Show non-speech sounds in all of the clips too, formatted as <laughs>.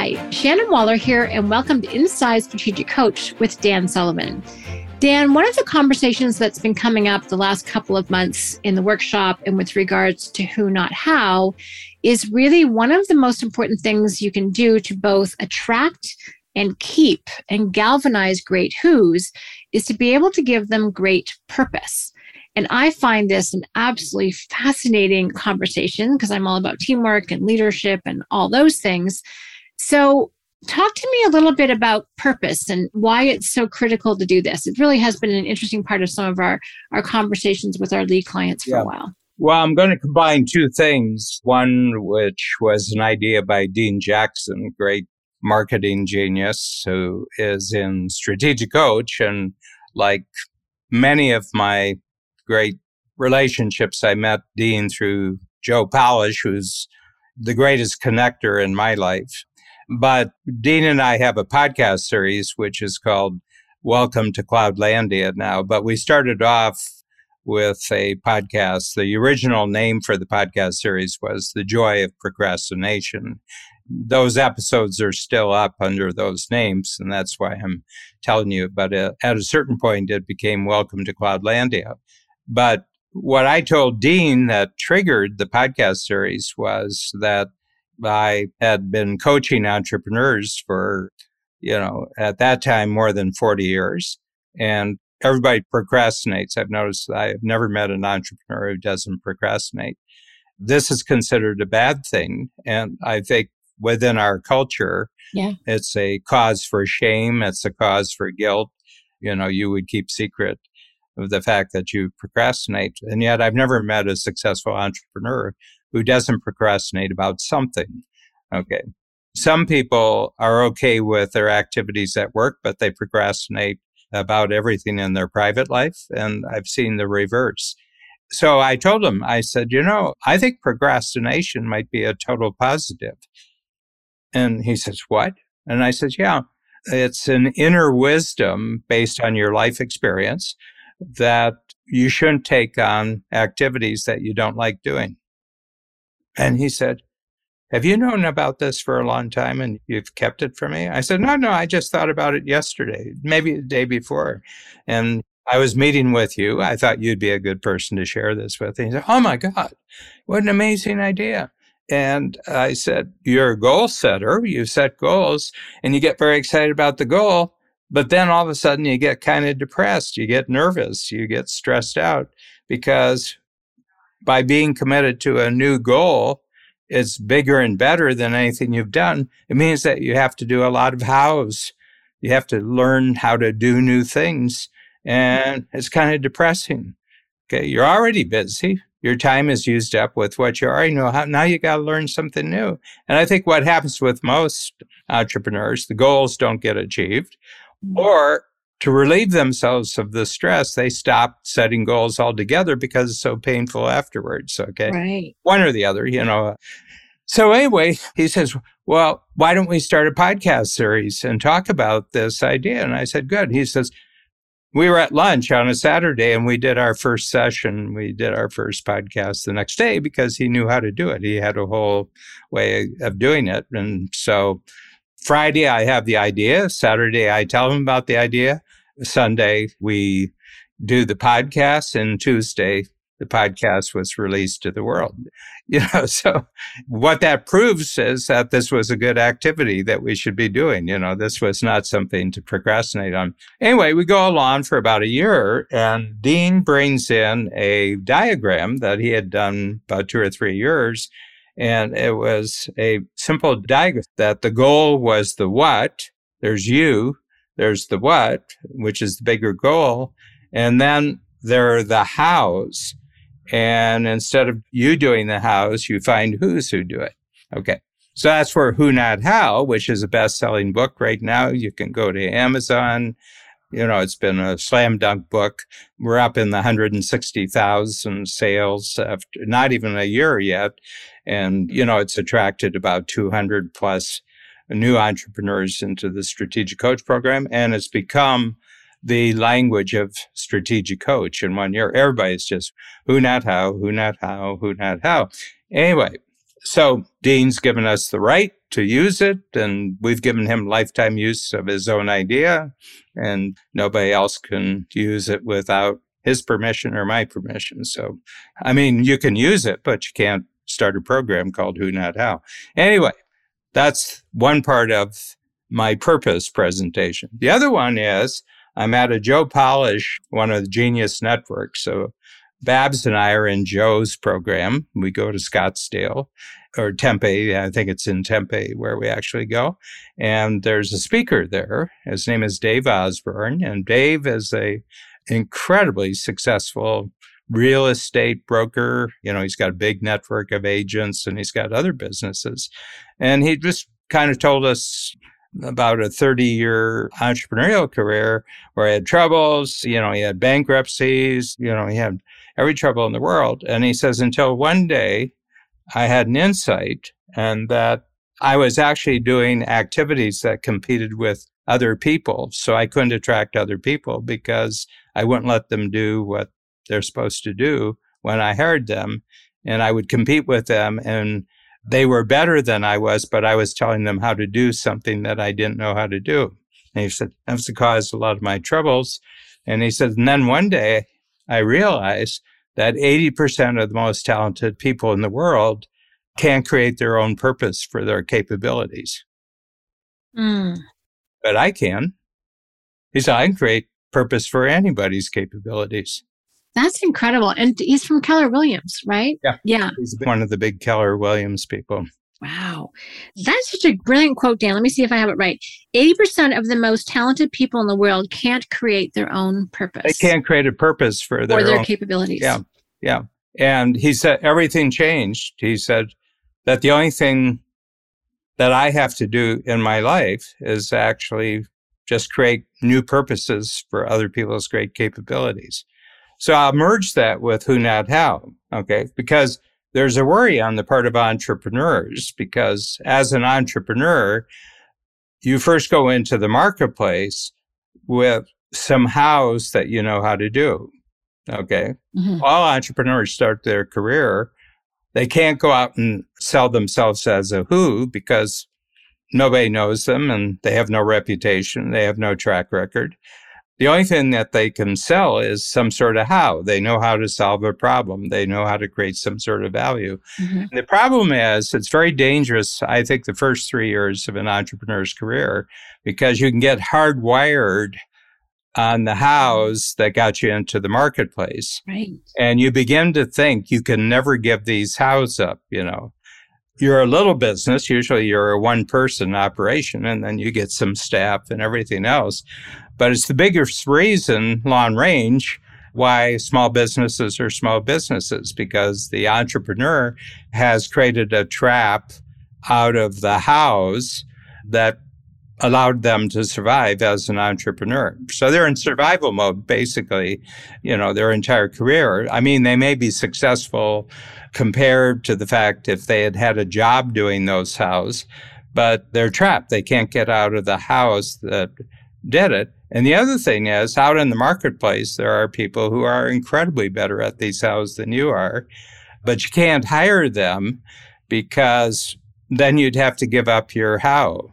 Hi, Shannon Waller here, and welcome to Inside Strategic Coach with Dan Sullivan. Dan, one of the conversations that's been coming up the last couple of months in the workshop and with regards to who, not how, is really one of the most important things you can do to both attract and keep and galvanize great who's is to be able to give them great purpose. And I find this an absolutely fascinating conversation because I'm all about teamwork and leadership and all those things. So, talk to me a little bit about purpose and why it's so critical to do this. It really has been an interesting part of some of our, our conversations with our lead clients for yeah. a while. Well, I'm going to combine two things. One, which was an idea by Dean Jackson, great marketing genius who is in strategic coach. And like many of my great relationships, I met Dean through Joe Polish, who's the greatest connector in my life. But Dean and I have a podcast series, which is called Welcome to Cloudlandia now. But we started off with a podcast. The original name for the podcast series was The Joy of Procrastination. Those episodes are still up under those names, and that's why I'm telling you. But uh, at a certain point, it became Welcome to Cloudlandia. But what I told Dean that triggered the podcast series was that I had been coaching entrepreneurs for, you know, at that time more than 40 years. And everybody procrastinates. I've noticed I have never met an entrepreneur who doesn't procrastinate. This is considered a bad thing. And I think within our culture, yeah. it's a cause for shame. It's a cause for guilt. You know, you would keep secret of the fact that you procrastinate. And yet I've never met a successful entrepreneur who doesn't procrastinate about something. Okay. Some people are okay with their activities at work, but they procrastinate about everything in their private life. And I've seen the reverse. So I told him, I said, you know, I think procrastination might be a total positive. And he says, what? And I said, yeah, it's an inner wisdom based on your life experience that you shouldn't take on activities that you don't like doing. And he said, Have you known about this for a long time and you've kept it from me? I said, No, no, I just thought about it yesterday, maybe the day before. And I was meeting with you. I thought you'd be a good person to share this with. And he said, Oh my God, what an amazing idea. And I said, You're a goal setter. You set goals and you get very excited about the goal. But then all of a sudden you get kind of depressed. You get nervous. You get stressed out because by being committed to a new goal, it's bigger and better than anything you've done. It means that you have to do a lot of hows. You have to learn how to do new things. And it's kind of depressing. Okay. You're already busy. Your time is used up with what you already know. How, now you got to learn something new. And I think what happens with most entrepreneurs, the goals don't get achieved mm-hmm. or to relieve themselves of the stress, they stop setting goals altogether because it's so painful afterwards. Okay. Right. One or the other, you know. So anyway, he says, well, why don't we start a podcast series and talk about this idea? And I said, good. He says, we were at lunch on a Saturday and we did our first session. We did our first podcast the next day because he knew how to do it. He had a whole way of doing it. And so Friday, I have the idea. Saturday, I tell them about the idea. Sunday, we do the podcast, and Tuesday, the podcast was released to the world. <laughs> You know, so what that proves is that this was a good activity that we should be doing. You know, this was not something to procrastinate on. Anyway, we go along for about a year, and Dean brings in a diagram that he had done about two or three years. And it was a simple diagram that the goal was the what, there's you, there's the what, which is the bigger goal. And then there are the hows. And instead of you doing the hows, you find who's who do it. Okay. So that's for Who Not How, which is a best selling book right now. You can go to Amazon. You know, it's been a slam dunk book. We're up in the 160,000 sales after not even a year yet. And, you know, it's attracted about 200 plus new entrepreneurs into the strategic coach program. And it's become the language of strategic coach in one year. Everybody's just who, not how, who, not how, who, not how. Anyway, So Dean's given us the right to use it, and we've given him lifetime use of his own idea, and nobody else can use it without his permission or my permission. So, I mean, you can use it, but you can't start a program called Who Not How. Anyway, that's one part of my purpose presentation. The other one is I'm at a Joe Polish, one of the Genius Networks. So Babs and I are in Joe's program. We go to Scottsdale or Tempe. I think it's in Tempe where we actually go. And there's a speaker there. His name is Dave Osborne. And Dave is a incredibly successful real estate broker. You know, he's got a big network of agents and he's got other businesses. And he just kind of told us about a 30 year entrepreneurial career where he had troubles. You know, he had bankruptcies. You know, he had every trouble in the world. And he says, until one day I had an insight and that I was actually doing activities that competed with other people. So I couldn't attract other people because I wouldn't let them do what they're supposed to do when I hired them. And I would compete with them and they were better than I was, but I was telling them how to do something that I didn't know how to do. And he said, that's the cause a lot of my troubles. And he said, and then one day I realized that 80% of the most talented people in the world can't create their own purpose for their capabilities. Mm. But I can. He said, I can create purpose for anybody's capabilities. That's incredible. And he's from Keller Williams, right? Yeah. Yeah. He's one of the big Keller Williams people. Wow. That's such a brilliant quote, Dan. Let me see if I have it right. 80% of the most talented people in the world can't create their own purpose. They can't create a purpose for their, or their own, capabilities. Yeah. Yeah. And he said everything changed. He said that the only thing that I have to do in my life is actually just create new purposes for other people's great capabilities. So I'll merge that with who, not how. Okay. Because there's a worry on the part of entrepreneurs because as an entrepreneur, you first go into the marketplace with some hows that you know how to do. Okay. Mm-hmm. All entrepreneurs start their career. They can't go out and sell themselves as a who because nobody knows them and they have no reputation. They have no track record. The only thing that they can sell is some sort of how. They know how to solve a problem. They know how to create some sort of value. Mm-hmm. The problem is it's very dangerous, I think, the first three years of an entrepreneur's career because you can get hardwired on the hows that got you into the marketplace. Right. And you begin to think you can never give these hows up, you know. You're a little business, usually you're a one person operation, and then you get some staff and everything else. But it's the biggest reason, long range, why small businesses are small businesses, because the entrepreneur has created a trap out of the house that allowed them to survive as an entrepreneur. So they're in survival mode, basically, you know, their entire career. I mean, they may be successful compared to the fact if they had had a job doing those hows, but they're trapped. They can't get out of the house that did it. And the other thing is, out in the marketplace, there are people who are incredibly better at these hows than you are, but you can't hire them because then you'd have to give up your how.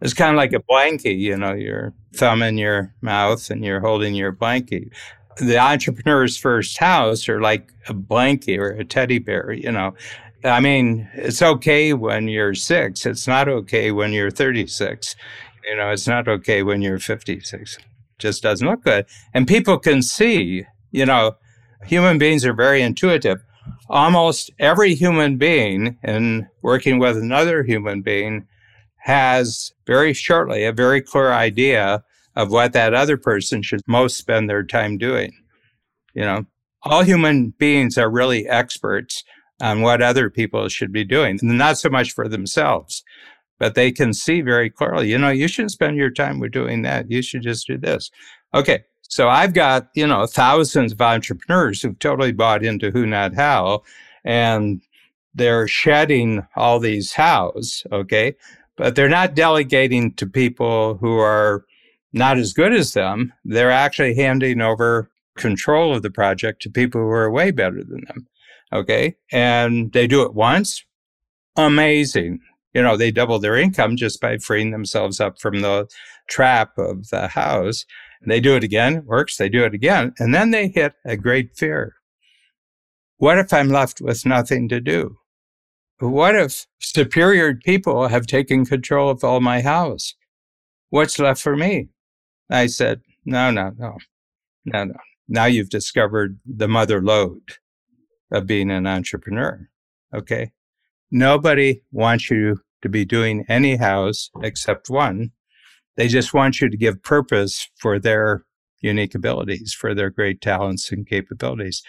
It's kind of like a blankie, you know, your thumb in your mouth and you're holding your blankie. The entrepreneur's first house are like a blankie or a teddy bear, you know. I mean, it's okay when you're six. It's not okay when you're 36. You know, it's not okay when you're 56. Just doesn't look good. And people can see, you know, human beings are very intuitive. Almost every human being in working with another human being has very shortly a very clear idea of what that other person should most spend their time doing. You know, all human beings are really experts on what other people should be doing, not so much for themselves but they can see very clearly, you know, you shouldn't spend your time with doing that. You should just do this. Okay. So I've got, you know, thousands of entrepreneurs who've totally bought into who, not how, and they're shedding all these hows. Okay. But they're not delegating to people who are not as good as them. They're actually handing over control of the project to people who are way better than them. Okay. And they do it once, amazing. You know, they double their income just by freeing themselves up from the trap of the house. They do it again, works, they do it again, and then they hit a great fear. What if I'm left with nothing to do? What if superior people have taken control of all my house? What's left for me? I said, no, no, no, no, no. Now you've discovered the mother lode of being an entrepreneur. Okay. Nobody wants you to be doing any house except one. They just want you to give purpose for their unique abilities, for their great talents and capabilities.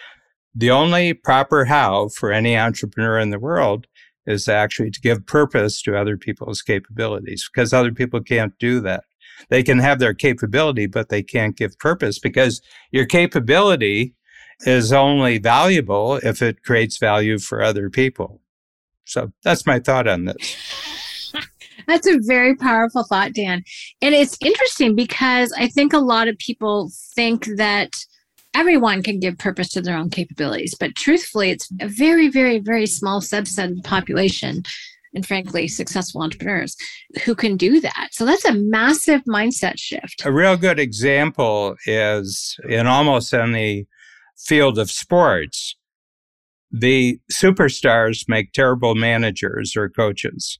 The only proper how for any entrepreneur in the world is actually to give purpose to other people's capabilities because other people can't do that. They can have their capability, but they can't give purpose because your capability is only valuable if it creates value for other people. So that's my thought on this. <laughs> That's a very powerful thought, Dan. And it's interesting because I think a lot of people think that everyone can give purpose to their own capabilities, but truthfully, it's a very, very, very small subset of the population and frankly successful entrepreneurs who can do that. So that's a massive mindset shift. A real good example is in almost any field of sports, the superstars make terrible managers or coaches.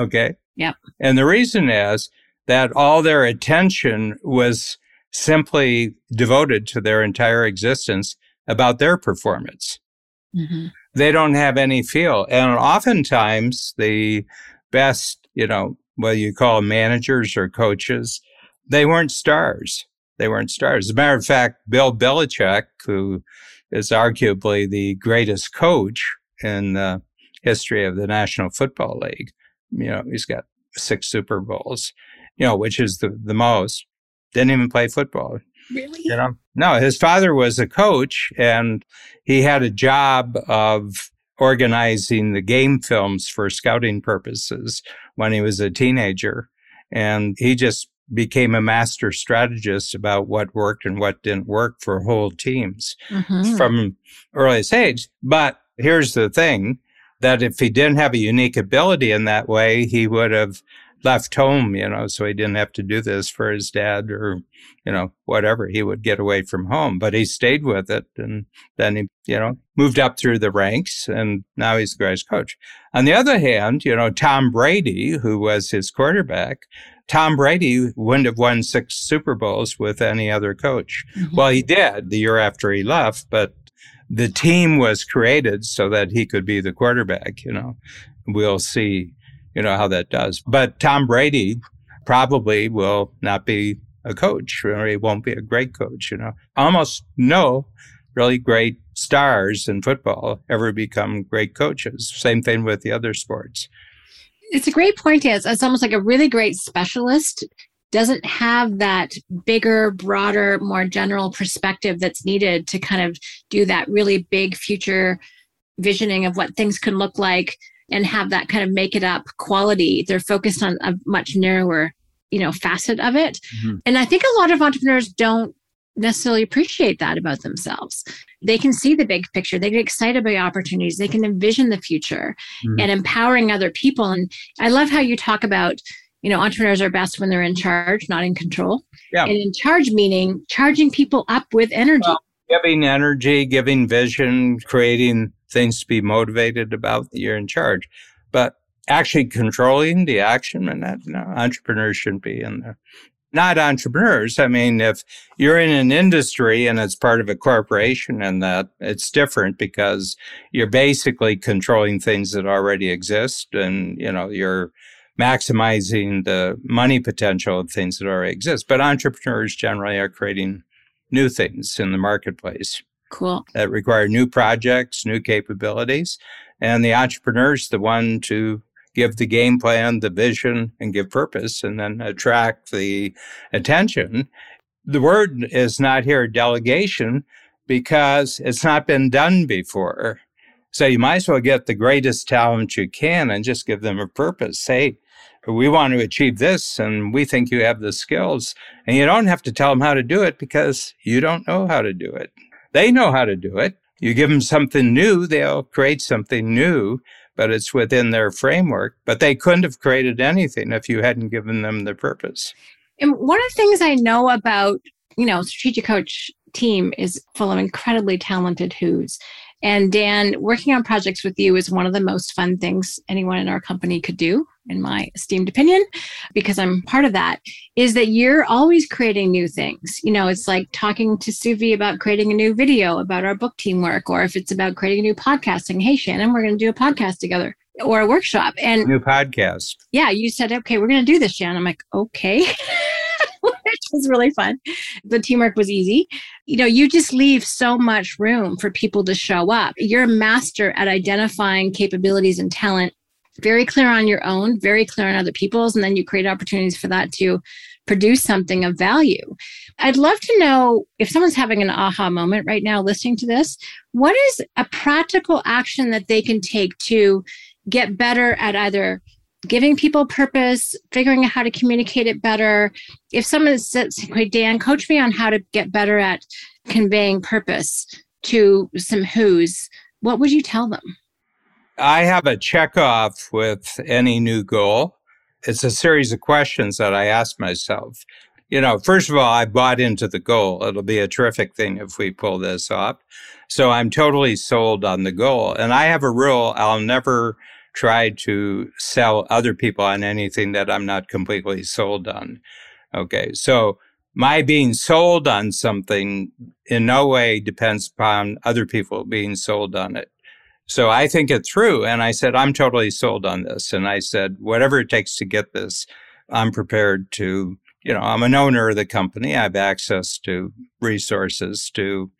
Okay. Yeah. And the reason is that all their attention was simply devoted to their entire existence about their performance. Mm-hmm. They don't have any feel. And oftentimes the best, you know, what you call managers or coaches, they weren't stars. They weren't stars. As a matter of fact, Bill Belichick, who is arguably the greatest coach in the history of the National Football League, you know, he's got six Super Bowls, you know, which is the, the most. Didn't even play football. Really? You know, no, his father was a coach and he had a job of organizing the game films for scouting purposes when he was a teenager. And he just became a master strategist about what worked and what didn't work for whole teams mm-hmm. from earliest age. But here's the thing that if he didn't have a unique ability in that way, he would have left home, you know, so he didn't have to do this for his dad or, you know, whatever. He would get away from home, but he stayed with it. And then he, you know, moved up through the ranks and now he's the greatest coach. On the other hand, you know, Tom Brady, who was his quarterback, Tom Brady wouldn't have won six Super Bowls with any other coach. Mm-hmm. Well, he did the year after he left, but the team was created so that he could be the quarterback, you know. We'll see, you know, how that does. But Tom Brady probably will not be a coach or he won't be a great coach, you know. Almost no really great stars in football ever become great coaches. Same thing with the other sports. It's a great point. Is it's almost like a really great specialist doesn't have that bigger, broader, more general perspective that's needed to kind of do that really big future visioning of what things could look like and have that kind of make it up quality. They're focused on a much narrower, you know, facet of it. Mm-hmm. And I think a lot of entrepreneurs don't necessarily appreciate that about themselves. They can see the big picture. They get excited by opportunities. They can envision the future mm-hmm. and empowering other people. And I love how you talk about you know, entrepreneurs are best when they're in charge, not in control. Yeah. And in charge meaning charging people up with energy. Well, giving energy, giving vision, creating things to be motivated about that you're in charge. But actually controlling the action and that, no, entrepreneurs shouldn't be in there. Not entrepreneurs. I mean, if you're in an industry and it's part of a corporation and that it's different because you're basically controlling things that already exist and, you know, you're maximizing the money potential of things that already exist. But entrepreneurs generally are creating new things in the marketplace. Cool. That require new projects, new capabilities. And the entrepreneur's the one to give the game plan, the vision, and give purpose, and then attract the attention. The word is not here delegation because it's not been done before. So you might as well get the greatest talent you can and just give them a purpose. Say, we want to achieve this and we think you have the skills. And you don't have to tell them how to do it because you don't know how to do it. They know how to do it. You give them something new, they'll create something new, but it's within their framework. But they couldn't have created anything if you hadn't given them the purpose. And one of the things I know about, you know, strategic coach team is full of incredibly talented who's. And Dan, working on projects with you is one of the most fun things anyone in our company could do, in my esteemed opinion, because I'm part of that, is that you're always creating new things. You know, it's like talking to Suvi about creating a new video about our book teamwork, or if it's about creating a new podcast, saying, hey, Shannon, we're going to do a podcast together or a workshop. And new podcast. Yeah, you said, okay, we're going to do this, Shannon. I'm like, okay. <laughs> which was really fun. The teamwork was easy. You know, you just leave so much room for people to show up. You're a master at identifying capabilities and talent, very clear on your own, very clear on other people's, and then you create opportunities for that to produce something of value. I'd love to know if someone's having an aha moment right now listening to this, what is a practical action that they can take to get better at either giving people purpose, figuring out how to communicate it better. If someone says, hey, Dan, coach me on how to get better at conveying purpose to some who's, what would you tell them? I have a check off with any new goal. It's a series of questions that I ask myself. You know, first of all, I bought into the goal. It'll be a terrific thing if we pull this off. So I'm totally sold on the goal. And I have a rule I'll never try to sell other people on anything that I'm not completely sold on. Okay. So my being sold on something in no way depends upon other people being sold on it. So I think it through and I said, I'm totally sold on this. And I said, whatever it takes to get this, I'm prepared to, you know, I'm an owner of the company. I have access to resources to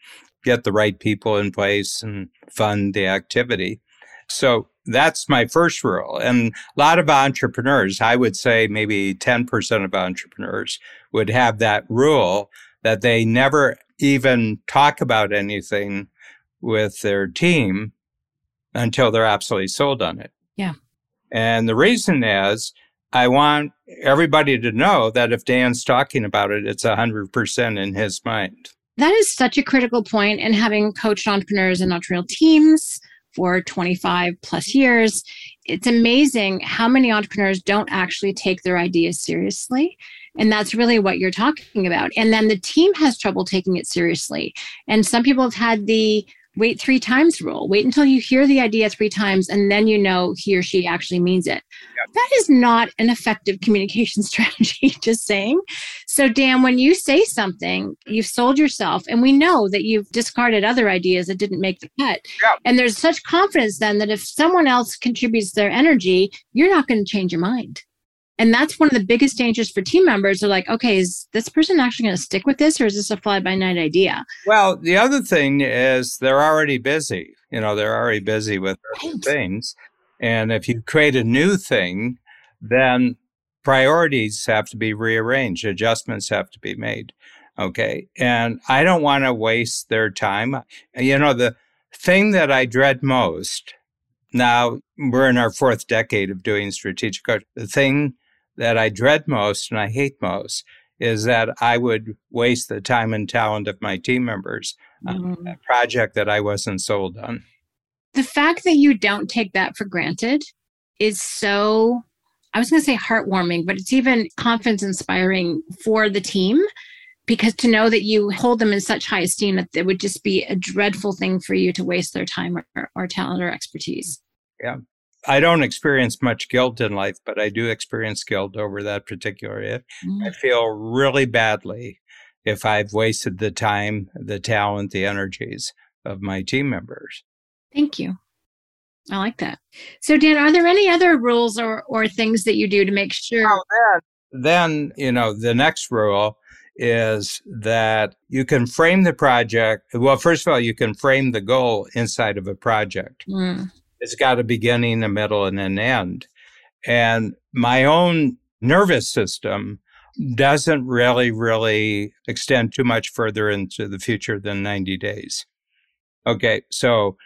get the right people in place and fund the activity. So that's my first rule. And a lot of entrepreneurs, I would say maybe 10% of entrepreneurs would have that rule that they never even talk about anything with their team until they're absolutely sold on it. Yeah. And the reason is I want everybody to know that if Dan's talking about it, it's 100% in his mind. That is such a critical point. And having coached entrepreneurs and entrepreneurial teams, for 25 plus years. It's amazing how many entrepreneurs don't actually take their ideas seriously. And that's really what you're talking about. And then the team has trouble taking it seriously. And some people have had the wait three times rule. Wait until you hear the idea three times and then you know he or she actually means it. That is not an effective communication <laughs> strategy, just saying. So, Dan, when you say something, you've sold yourself, and we know that you've discarded other ideas that didn't make the cut. And there's such confidence then that if someone else contributes their energy, you're not going to change your mind. And that's one of the biggest dangers for team members. They're like, okay, is this person actually going to stick with this or is this a fly by night idea? Well, the other thing is they're already busy. You know, they're already busy with right. things. And if you create a new thing, then priorities have to be rearranged, adjustments have to be made. Okay. And I don't want to waste their time. You know, the thing that I dread most now, we're in our fourth decade of doing strategic coach. The thing that I dread most and I hate most is that I would waste the time and talent of my team members on mm. a project that I wasn't sold on. The fact that you don't take that for granted is so, I was going to say heartwarming, but it's even confidence inspiring for the team because to know that you hold them in such high esteem that it would just be a dreadful thing for you to waste their time or, or talent or expertise. Yeah. I don't experience much guilt in life, but I do experience guilt over that particular it. Mm. I feel really badly if I've wasted the time, the talent, the energies of my team members. Thank you. I like that. So, Dan, are there any other rules or, or things that you do to make sure? Oh, then, then, you know, the next rule is that you can frame the project. Well, first of all, you can frame the goal inside of a project. Mm. It's got a beginning, a middle, and an end. And my own nervous system doesn't really, really extend too much further into the future than 90 days. Okay, so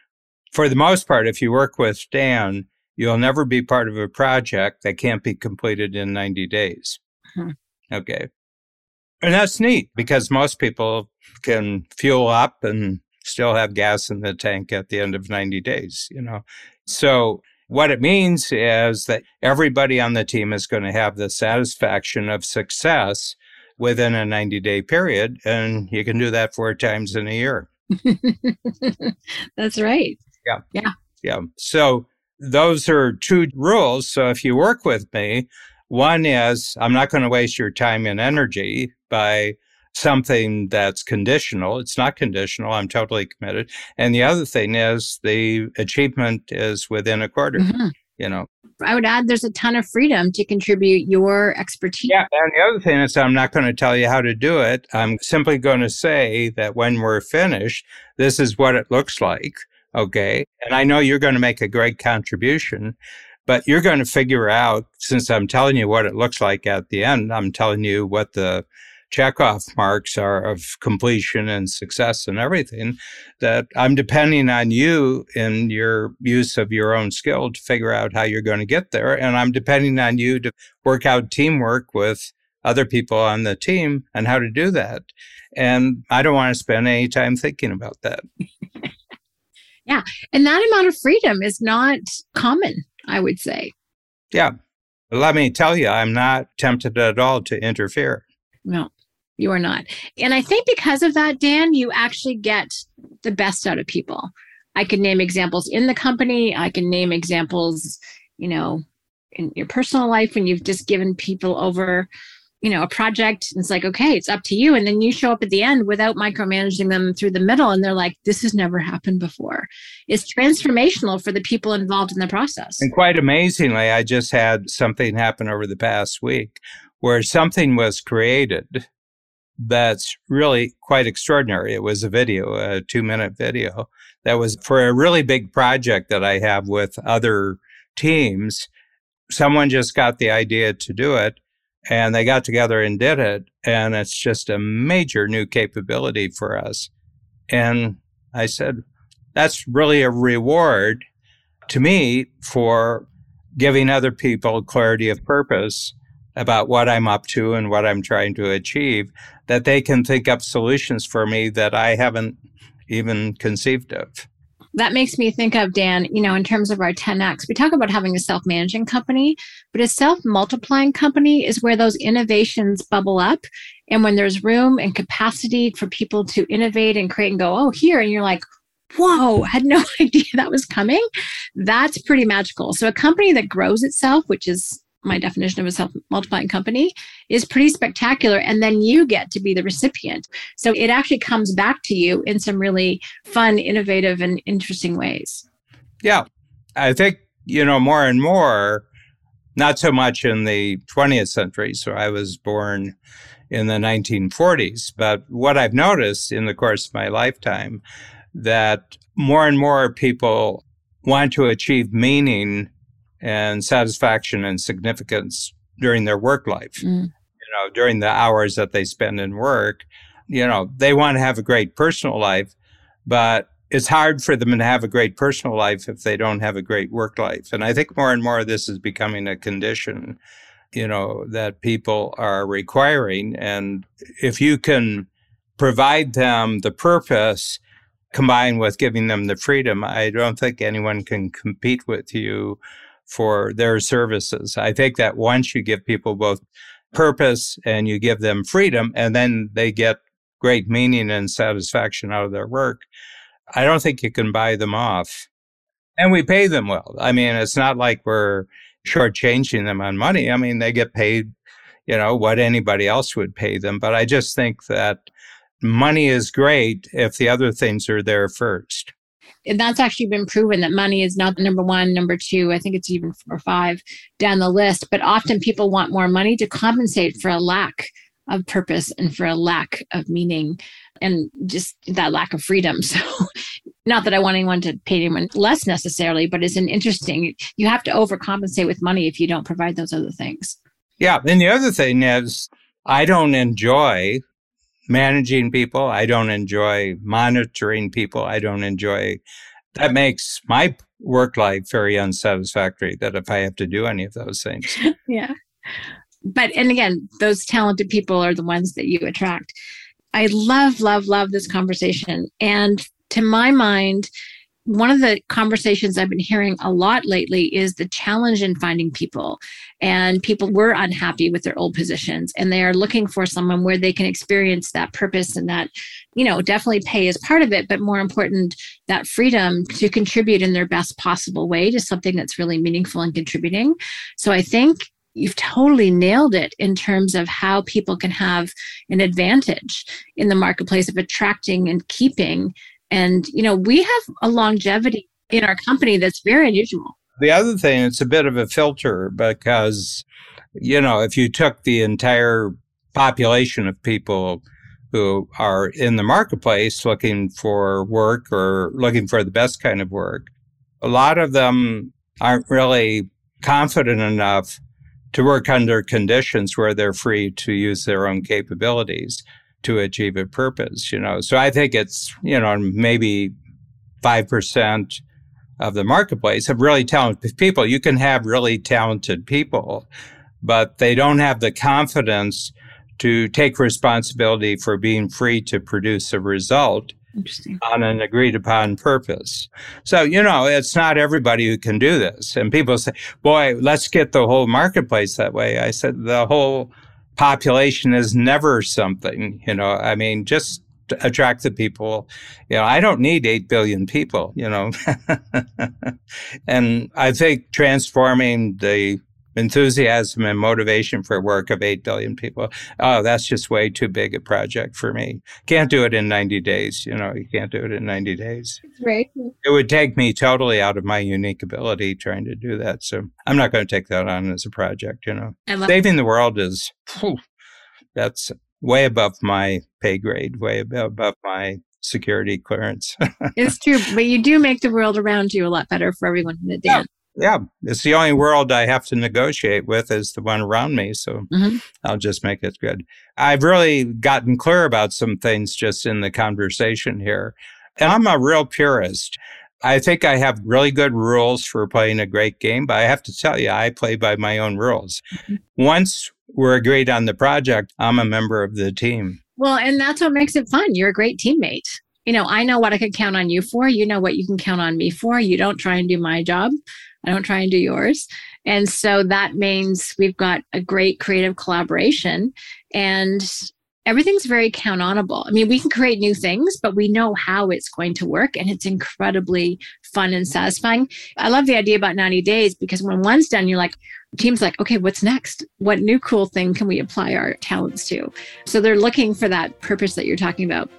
for the most part, if you work with Dan, you'll never be part of a project that can't be completed in 90 days. Mm-hmm. Okay. And that's neat because most people can fuel up and still have gas in the tank at the end of 90 days, you know. So what it means is that everybody on the team is going to have the satisfaction of success within a 90 day period. And you can do that four times in a year. That's right. Yeah. Yeah. Yeah. So those are two rules. So if you work with me, one is I'm not going to waste your time and energy by something that's conditional. It's not conditional. I'm totally committed. And the other thing is the achievement is within a quarter. Mm-hmm. You know, I would add there's a ton of freedom to contribute your expertise. Yeah. And the other thing is, I'm not going to tell you how to do it. I'm simply going to say that when we're finished, this is what it looks like. Okay. And I know you're going to make a great contribution, but you're going to figure out, since I'm telling you what it looks like at the end, I'm telling you what the checkoff marks are of completion and success and everything that I'm depending on you in your use of your own skill to figure out how you're going to get there. And I'm depending on you to work out teamwork with other people on the team and how to do that. And I don't want to spend any time thinking about that. yeah. And that amount of freedom is not common, I would say. Yeah. Let me tell you, I'm not tempted at all to interfere. No you are not. And I think because of that, Dan, you actually get the best out of people. I can name examples in the company. I can name examples, you know, in your personal life when you've just given people over, you know, a project. And it's like, okay, it's up to you. And then you show up at the end without micromanaging them through the middle. And they're like, this has never happened before. It's transformational for the people involved in the process. And quite amazingly, I just had something happen over the past week where something was created that's really quite extraordinary. It was a video, a two minute video that was for a really big project that I have with other teams. Someone just got the idea to do it and they got together and did it. And it's just a major new capability for us. And I said, that's really a reward to me for giving other people clarity of purpose about what I'm up to and what I'm trying to achieve, that they can think up solutions for me that I haven't even conceived of. That makes me think of Dan, you know, in terms of our 10X, we talk about having a self managing company, but a self multiplying company is where those innovations bubble up. And when there's room and capacity for people to innovate and create and go, oh, here, and you're like, whoa, had no <laughs> idea that was coming. That's pretty magical. So a company that grows itself, which is my definition of a self multiplying company is pretty spectacular. And then you get to be the recipient. So it actually comes back to you in some really fun, innovative, and interesting ways. Yeah. I think, you know, more and more, not so much in the 20th century. So I was born in the 1940s. But what I've noticed in the course of my lifetime that more and more people want to achieve meaning and satisfaction and significance during their work life. Mm. You know, during the hours that they spend in work, you know, they want to have a great personal life, but it's hard for them to have a great personal life if they don't have a great work life. And I think more and more of this is becoming a condition, you know, that people are requiring. And if you can provide them the purpose combined with giving them the freedom, I don't think anyone can compete with you for their services. I think that once you give people both purpose and you give them freedom, and then they get great meaning and satisfaction out of their work, I don't think you can buy them off. And we pay them well. I mean, it's not like we're shortchanging them on money. I mean, they get paid, you know, what anybody else would pay them. But I just think that money is great if the other things are there first and that's actually been proven that money is not the number one, number two. I think it's even four or five down the list. But often people want more money to compensate for a lack of purpose and for a lack of meaning and just that lack of freedom. <laughs> So, not that I want anyone to pay anyone less necessarily, but it's an interesting, you have to overcompensate with money if you don't provide those other things. Yeah. And the other thing is, I don't enjoy managing people. I don't enjoy monitoring people. I don't enjoy that makes my work life very unsatisfactory that if I have to do any of those things. <laughs> yeah. But and again, those talented people are the ones that you attract. I love, love, love this conversation. And to my mind, one of the conversations I've been hearing a lot lately is the challenge in finding people. And people were unhappy with their old positions and they are looking for someone where they can experience that purpose and that, you know, definitely pay is part of it, but more important, that freedom to contribute in their best possible way to something that's really meaningful and contributing. So I think you've totally nailed it in terms of how people can have an advantage in the marketplace of attracting and keeping and, you know, we have a longevity in our company that's very unusual. The other thing, it's a bit of a filter because, you know, if you took the entire population of people who are in the marketplace looking for work or looking for the best kind of work, a lot of them aren't really confident enough to work under conditions where they're free to use their own capabilities to achieve a purpose, you know. So I think it's, you know, maybe 5% of the marketplace of really talented people. You can have really talented people, but they don't have the confidence to take responsibility for being free to produce a result on an agreed upon purpose. So, you know, it's not everybody who can do this. And people say, boy, let's get the whole marketplace that way. I said, the whole population is never something, you know, I mean, just attract the people. You know, I don't need 8 billion people, you know. <laughs> and I think transforming the enthusiasm and motivation for work of 8 billion people. Oh, that's just way too big a project for me. Can't do it in 90 days. You know, you can't do it in 90 days. Right. It would take me totally out of my unique ability trying to do that. So I'm not going to take that on as a project, you know. Saving the world is, whew, that's way above my pay grade, way above my security clearance. <laughs> it's true, but you do make the world around you a lot better for everyone in the dance. Yeah, it's the only world I have to negotiate with is the one around me. So mm-hmm. I'll just make it good. I've really gotten clear about some things just in the conversation here. And I'm a real purist. I think I have really good rules for playing a great game, but I have to tell you, I play by my own rules. Mm-hmm. Once we're agreed on the project, I'm a member of the team. Well, and that's what makes it fun. You're a great teammate. You know, I know what I can count on you for. You know what you can count on me for. You don't try and do my job. I don't try and do yours. And so that means we've got a great creative collaboration and everything's very count onable. I mean, we can create new things, but we know how it's going to work and it's incredibly fun and satisfying. I love the idea about 90 days because when one's done, you're like, team's like, okay, what's next? What new cool thing can we apply our talents to? So they're looking for that purpose that you're talking about.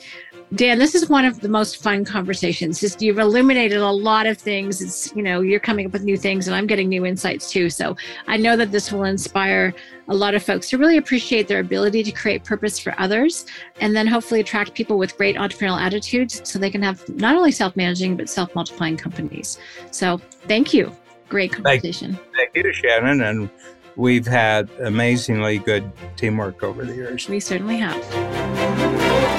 Dan, this is one of the most fun conversations. Just you've illuminated a lot of things. It's, you know, you're coming up with new things and I'm getting new insights too. So I know that this will inspire a lot of folks to really appreciate their ability to create purpose for others and then hopefully attract people with great entrepreneurial attitudes so they can have not only self-managing but self-multiplying companies. So thank you. Great conversation. Thank, you, Shannon. And we've had amazingly good teamwork over the years. We certainly have.